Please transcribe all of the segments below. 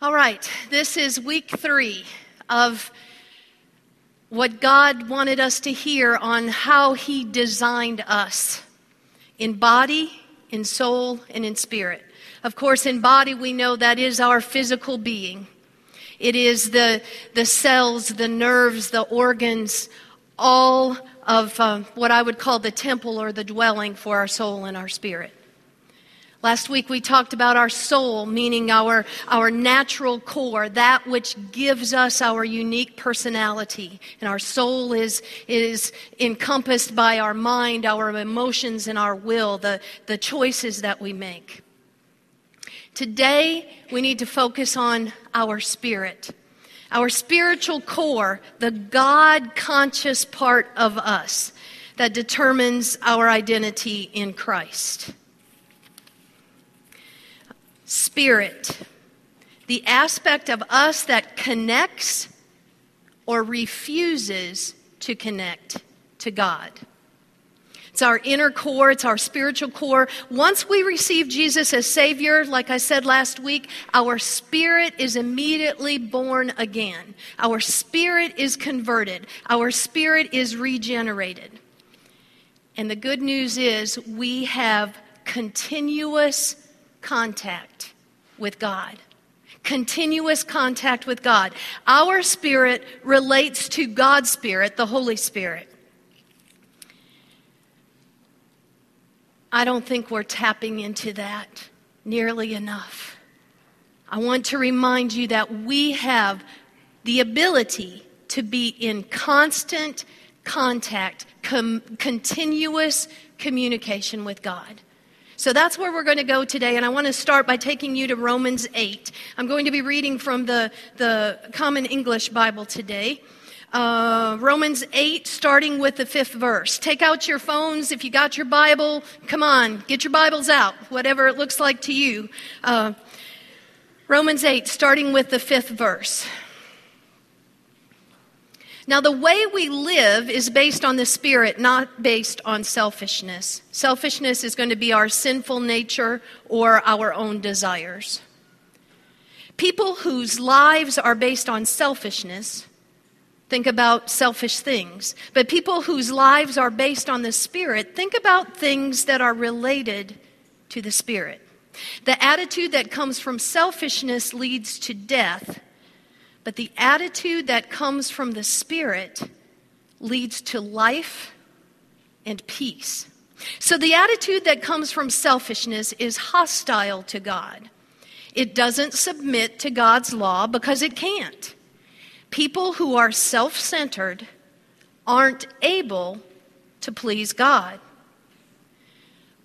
All right, this is week three of what God wanted us to hear on how He designed us in body, in soul, and in spirit. Of course, in body, we know that is our physical being. It is the, the cells, the nerves, the organs, all of uh, what I would call the temple or the dwelling for our soul and our spirit. Last week we talked about our soul, meaning our, our natural core, that which gives us our unique personality. And our soul is, is encompassed by our mind, our emotions, and our will, the, the choices that we make. Today we need to focus on our spirit, our spiritual core, the God conscious part of us that determines our identity in Christ. Spirit, the aspect of us that connects or refuses to connect to God. It's our inner core, it's our spiritual core. Once we receive Jesus as Savior, like I said last week, our spirit is immediately born again. Our spirit is converted, our spirit is regenerated. And the good news is we have continuous contact with God. Continuous contact with God. Our spirit relates to God's spirit, the Holy Spirit. I don't think we're tapping into that nearly enough. I want to remind you that we have the ability to be in constant contact, com- continuous communication with God. So that's where we're going to go today, and I want to start by taking you to Romans 8. I'm going to be reading from the, the Common English Bible today. Uh, Romans 8, starting with the fifth verse. Take out your phones. If you got your Bible, come on, get your Bibles out, whatever it looks like to you. Uh, Romans 8, starting with the fifth verse. Now, the way we live is based on the Spirit, not based on selfishness. Selfishness is going to be our sinful nature or our own desires. People whose lives are based on selfishness think about selfish things. But people whose lives are based on the Spirit think about things that are related to the Spirit. The attitude that comes from selfishness leads to death but the attitude that comes from the Spirit leads to life and peace. So the attitude that comes from selfishness is hostile to God. It doesn't submit to God's law because it can't. People who are self centered aren't able to please God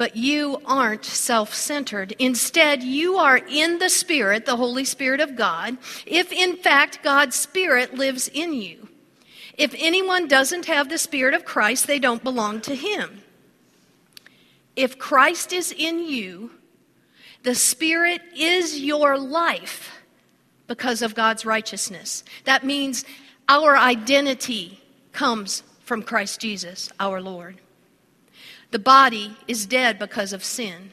but you aren't self centered. Instead, you are in the Spirit, the Holy Spirit of God, if in fact God's Spirit lives in you. If anyone doesn't have the Spirit of Christ, they don't belong to Him. If Christ is in you, the Spirit is your life because of God's righteousness. That means our identity comes from Christ Jesus, our Lord. The body is dead because of sin.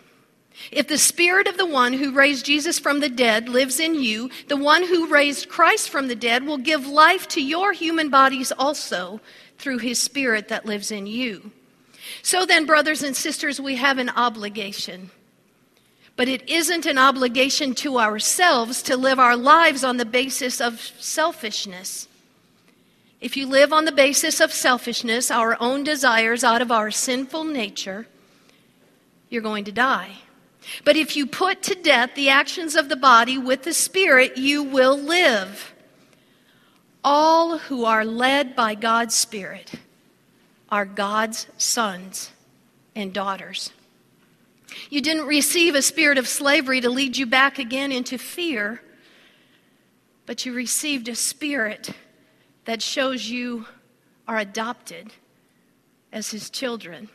If the spirit of the one who raised Jesus from the dead lives in you, the one who raised Christ from the dead will give life to your human bodies also through his spirit that lives in you. So then, brothers and sisters, we have an obligation. But it isn't an obligation to ourselves to live our lives on the basis of selfishness. If you live on the basis of selfishness, our own desires out of our sinful nature, you're going to die. But if you put to death the actions of the body with the Spirit, you will live. All who are led by God's Spirit are God's sons and daughters. You didn't receive a spirit of slavery to lead you back again into fear, but you received a spirit that shows you are adopted as his children.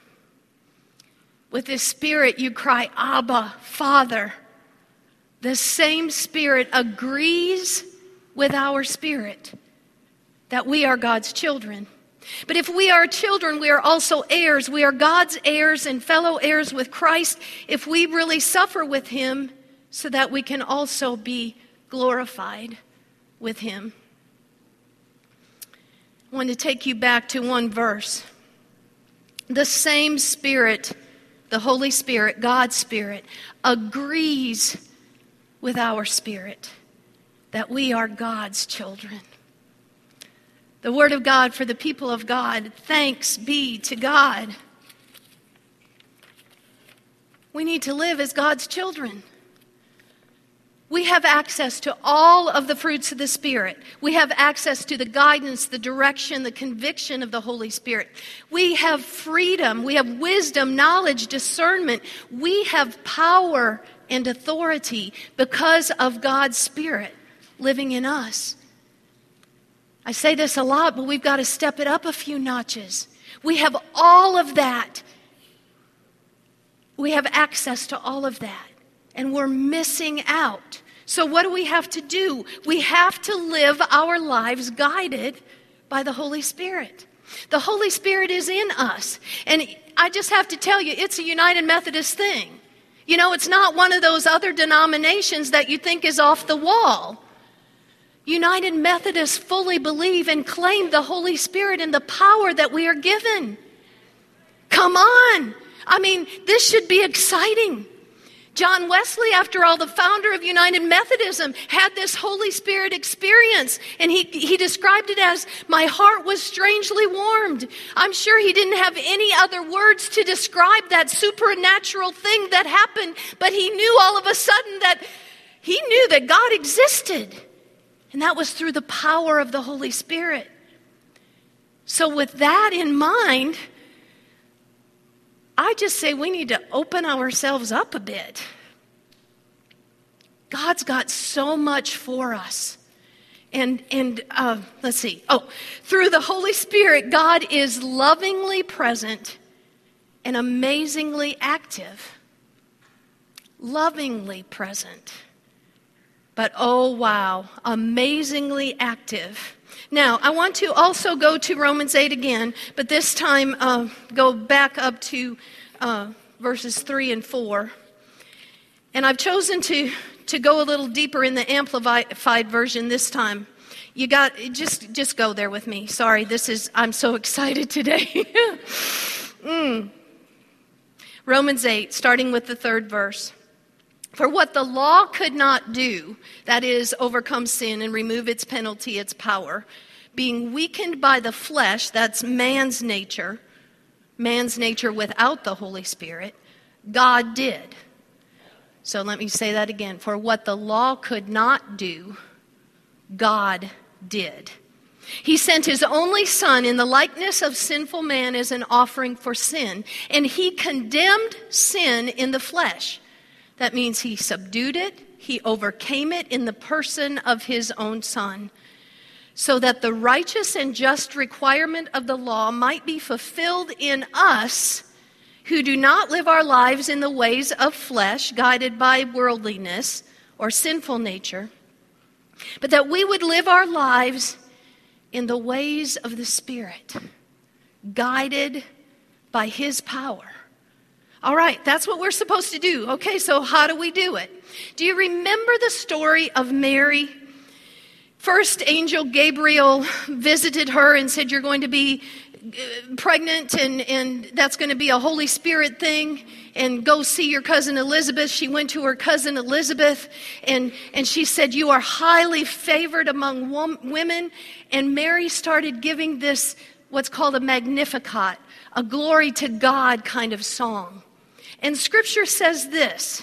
With this spirit, you cry, Abba, Father. The same spirit agrees with our spirit that we are God's children. But if we are children, we are also heirs. We are God's heirs and fellow heirs with Christ if we really suffer with him so that we can also be glorified with him. I want to take you back to one verse. The same Spirit, the Holy Spirit, God's Spirit, agrees with our spirit that we are God's children. The Word of God for the people of God. Thanks be to God. We need to live as God's children. We have access to all of the fruits of the Spirit. We have access to the guidance, the direction, the conviction of the Holy Spirit. We have freedom. We have wisdom, knowledge, discernment. We have power and authority because of God's Spirit living in us. I say this a lot, but we've got to step it up a few notches. We have all of that. We have access to all of that, and we're missing out. So, what do we have to do? We have to live our lives guided by the Holy Spirit. The Holy Spirit is in us. And I just have to tell you, it's a United Methodist thing. You know, it's not one of those other denominations that you think is off the wall. United Methodists fully believe and claim the Holy Spirit and the power that we are given. Come on. I mean, this should be exciting. John Wesley, after all, the founder of United Methodism, had this Holy Spirit experience, and he, he described it as, My heart was strangely warmed. I'm sure he didn't have any other words to describe that supernatural thing that happened, but he knew all of a sudden that he knew that God existed, and that was through the power of the Holy Spirit. So, with that in mind, I just say we need to open ourselves up a bit. God's got so much for us. And, and uh, let's see. Oh, through the Holy Spirit, God is lovingly present and amazingly active. Lovingly present. But oh, wow, amazingly active. Now, I want to also go to Romans 8 again, but this time uh, go back up to uh, verses 3 and 4. And I've chosen to, to go a little deeper in the amplified version this time. You got just just go there with me. Sorry, this is I'm so excited today. mm. Romans 8, starting with the third verse. For what the law could not do, that is, overcome sin and remove its penalty, its power, being weakened by the flesh, that's man's nature, man's nature without the Holy Spirit, God did. So let me say that again. For what the law could not do, God did. He sent his only son in the likeness of sinful man as an offering for sin, and he condemned sin in the flesh that means he subdued it, he overcame it in the person of his own son, so that the righteous and just requirement of the law might be fulfilled in us who do not live our lives in the ways of flesh, guided by worldliness or sinful nature, but that we would live our lives in the ways of the Spirit, guided by His power. All right, that's what we're supposed to do. Okay, so how do we do it? Do you remember the story of Mary? First, angel Gabriel visited her and said, You're going to be uh, pregnant, and, and that's going to be a Holy Spirit thing. And go see your cousin Elizabeth. She went to her cousin Elizabeth, and, and she said, You are highly favored among women. And Mary started giving this, what's called a magnificat, a glory to God kind of song. And scripture says this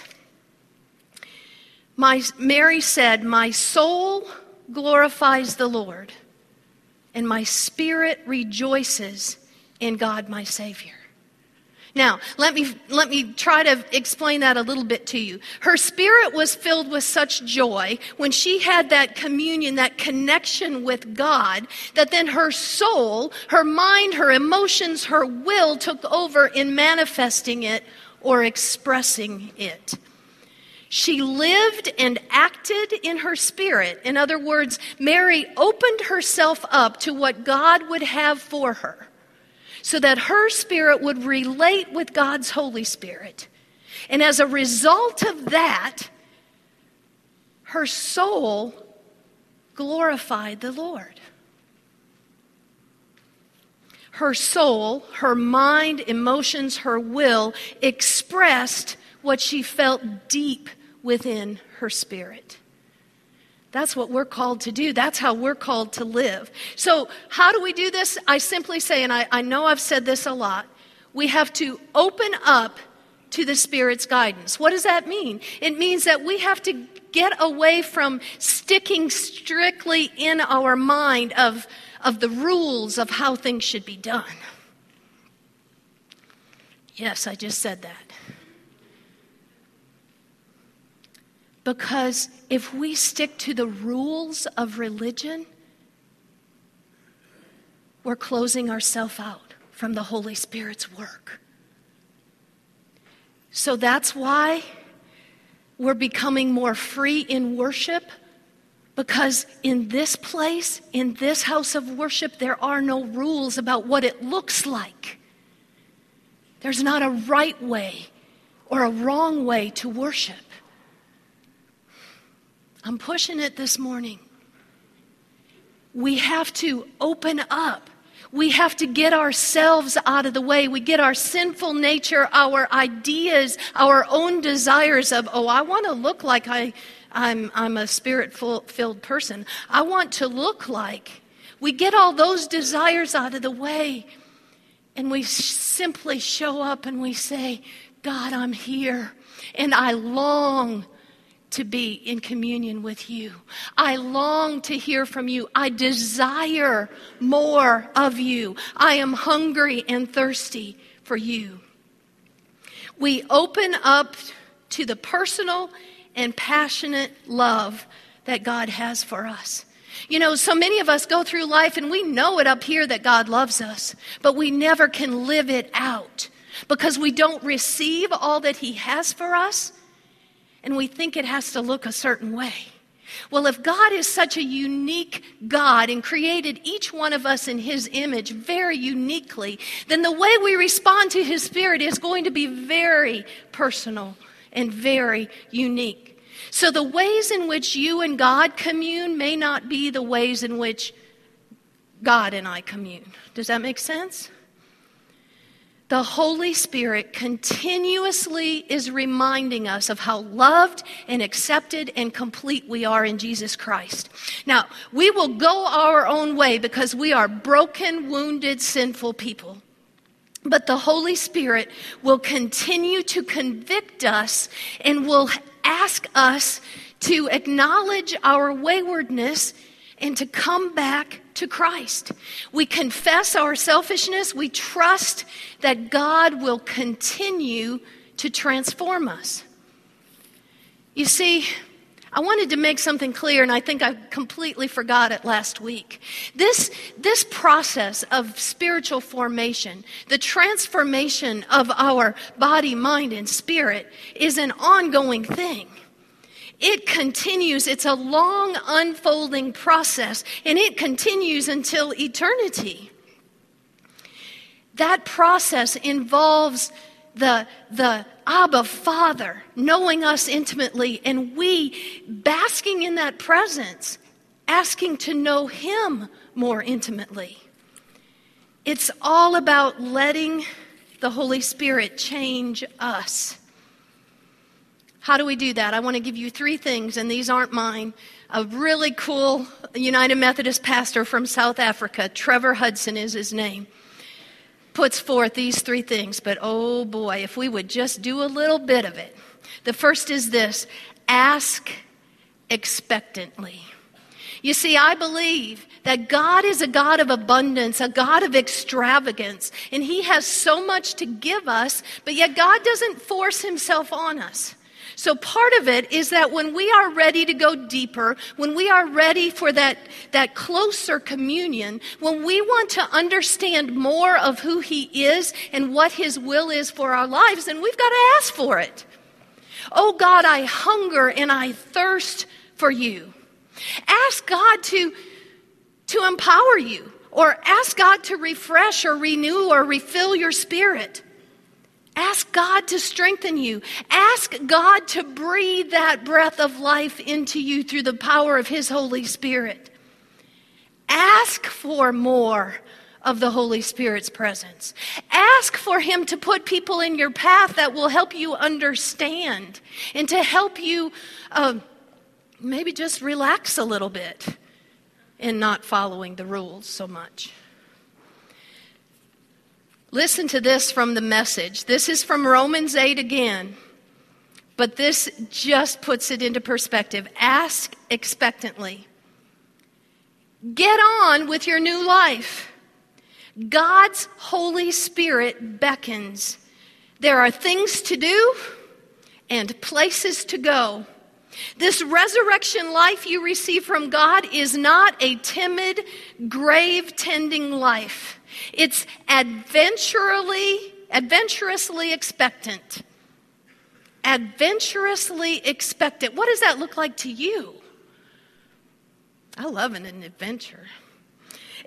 my, Mary said, My soul glorifies the Lord, and my spirit rejoices in God my Savior. Now, let me, let me try to explain that a little bit to you. Her spirit was filled with such joy when she had that communion, that connection with God, that then her soul, her mind, her emotions, her will took over in manifesting it or expressing it. She lived and acted in her spirit. In other words, Mary opened herself up to what God would have for her so that her spirit would relate with God's Holy Spirit. And as a result of that, her soul glorified the Lord. Her soul, her mind, emotions, her will expressed what she felt deep within her spirit. That's what we're called to do. That's how we're called to live. So, how do we do this? I simply say, and I, I know I've said this a lot, we have to open up to the Spirit's guidance. What does that mean? It means that we have to get away from sticking strictly in our mind of, of the rules of how things should be done. Yes, I just said that. Because if we stick to the rules of religion, we're closing ourselves out from the Holy Spirit's work. So that's why we're becoming more free in worship. Because in this place, in this house of worship, there are no rules about what it looks like. There's not a right way or a wrong way to worship. I'm pushing it this morning. We have to open up. We have to get ourselves out of the way. We get our sinful nature, our ideas, our own desires of, oh, I want to look like I, I'm, I'm a spirit filled person. I want to look like. We get all those desires out of the way. And we simply show up and we say, God, I'm here. And I long to be in communion with you. I long to hear from you. I desire more of you. I am hungry and thirsty for you. We open up to the personal and passionate love that God has for us. You know, so many of us go through life and we know it up here that God loves us, but we never can live it out because we don't receive all that He has for us and we think it has to look a certain way. Well, if God is such a unique God and created each one of us in His image very uniquely, then the way we respond to His Spirit is going to be very personal and very unique. So the ways in which you and God commune may not be the ways in which God and I commune. Does that make sense? the Holy Spirit continuously is reminding us of how loved and accepted and complete we are in Jesus Christ. Now, we will go our own way because we are broken, wounded, sinful people. But the Holy Spirit will continue to convict us and will ask us to acknowledge our waywardness and to come back to Christ. We confess our selfishness. We trust that God will continue to transform us. You see, I wanted to make something clear, and I think I completely forgot it last week. This, this process of spiritual formation, the transformation of our body, mind, and spirit, is an ongoing thing. It continues. It's a long unfolding process, and it continues until eternity. That process involves the, the Abba Father knowing us intimately, and we basking in that presence, asking to know Him more intimately. It's all about letting the Holy Spirit change us. How do we do that? I want to give you three things, and these aren't mine. A really cool United Methodist pastor from South Africa, Trevor Hudson is his name, puts forth these three things. But oh boy, if we would just do a little bit of it. The first is this ask expectantly. You see, I believe that God is a God of abundance, a God of extravagance, and He has so much to give us, but yet God doesn't force Himself on us. So part of it is that when we are ready to go deeper, when we are ready for that, that closer communion, when we want to understand more of who He is and what His will is for our lives, then we've got to ask for it. Oh God, I hunger and I thirst for you. Ask God to, to empower you, or ask God to refresh or renew or refill your spirit. Ask God to strengthen you. Ask God to breathe that breath of life into you through the power of His Holy Spirit. Ask for more of the Holy Spirit's presence. Ask for Him to put people in your path that will help you understand and to help you uh, maybe just relax a little bit in not following the rules so much. Listen to this from the message. This is from Romans 8 again, but this just puts it into perspective. Ask expectantly. Get on with your new life. God's Holy Spirit beckons. There are things to do and places to go. This resurrection life you receive from God is not a timid, grave tending life. It's adventurously, adventurously expectant. Adventurously expectant. What does that look like to you? I love an adventure.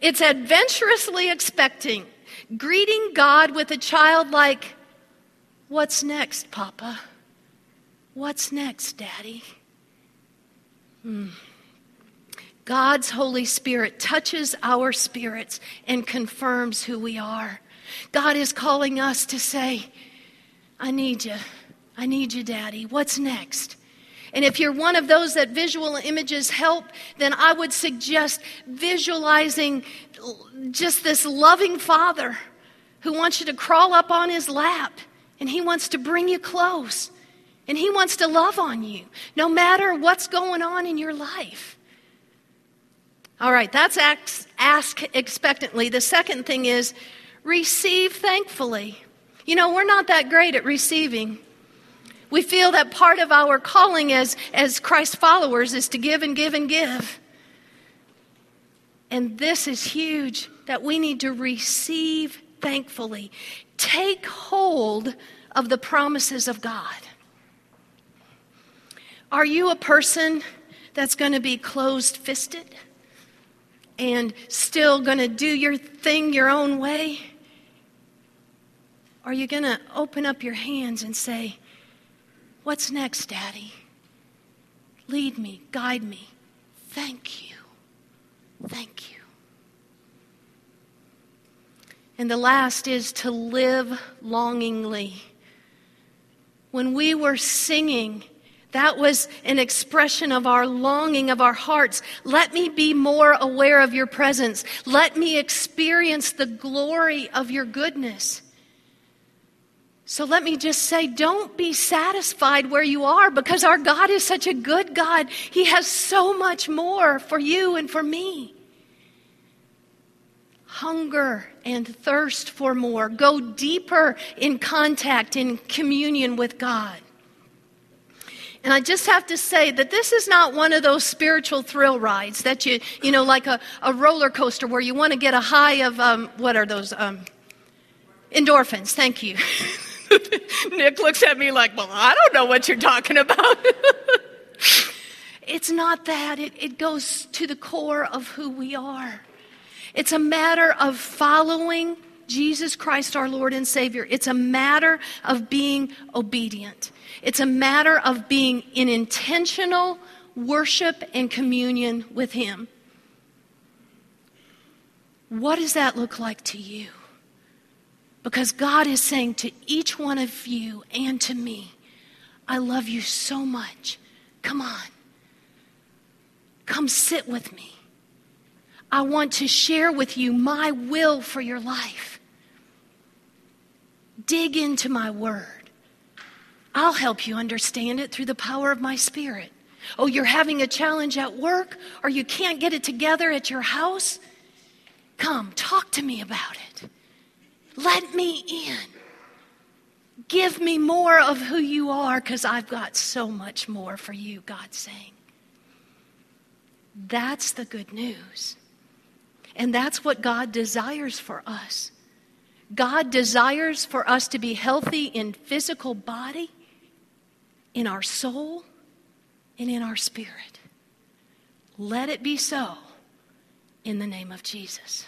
It's adventurously expecting, greeting God with a childlike, What's next, Papa? What's next, Daddy? Hmm. God's Holy Spirit touches our spirits and confirms who we are. God is calling us to say, I need you. I need you, Daddy. What's next? And if you're one of those that visual images help, then I would suggest visualizing just this loving Father who wants you to crawl up on his lap and he wants to bring you close and he wants to love on you no matter what's going on in your life. All right, that's ask, ask expectantly. The second thing is receive thankfully. You know, we're not that great at receiving. We feel that part of our calling as, as Christ followers is to give and give and give. And this is huge that we need to receive thankfully. Take hold of the promises of God. Are you a person that's going to be closed fisted? And still going to do your thing your own way? Are you going to open up your hands and say, What's next, Daddy? Lead me, guide me. Thank you. Thank you. And the last is to live longingly. When we were singing, that was an expression of our longing of our hearts. Let me be more aware of your presence. Let me experience the glory of your goodness. So let me just say, don't be satisfied where you are because our God is such a good God. He has so much more for you and for me. Hunger and thirst for more. Go deeper in contact, in communion with God. And I just have to say that this is not one of those spiritual thrill rides that you, you know, like a, a roller coaster where you want to get a high of, um, what are those? Um, endorphins. Thank you. Nick looks at me like, well, I don't know what you're talking about. it's not that, it, it goes to the core of who we are. It's a matter of following Jesus Christ, our Lord and Savior. It's a matter of being obedient. It's a matter of being in intentional worship and communion with Him. What does that look like to you? Because God is saying to each one of you and to me, I love you so much. Come on. Come sit with me. I want to share with you my will for your life. Dig into my word. I'll help you understand it through the power of my spirit. Oh, you're having a challenge at work or you can't get it together at your house? Come, talk to me about it. Let me in. Give me more of who you are because I've got so much more for you, God's saying. That's the good news. And that's what God desires for us. God desires for us to be healthy in physical body in our soul and in our spirit. Let it be so in the name of Jesus.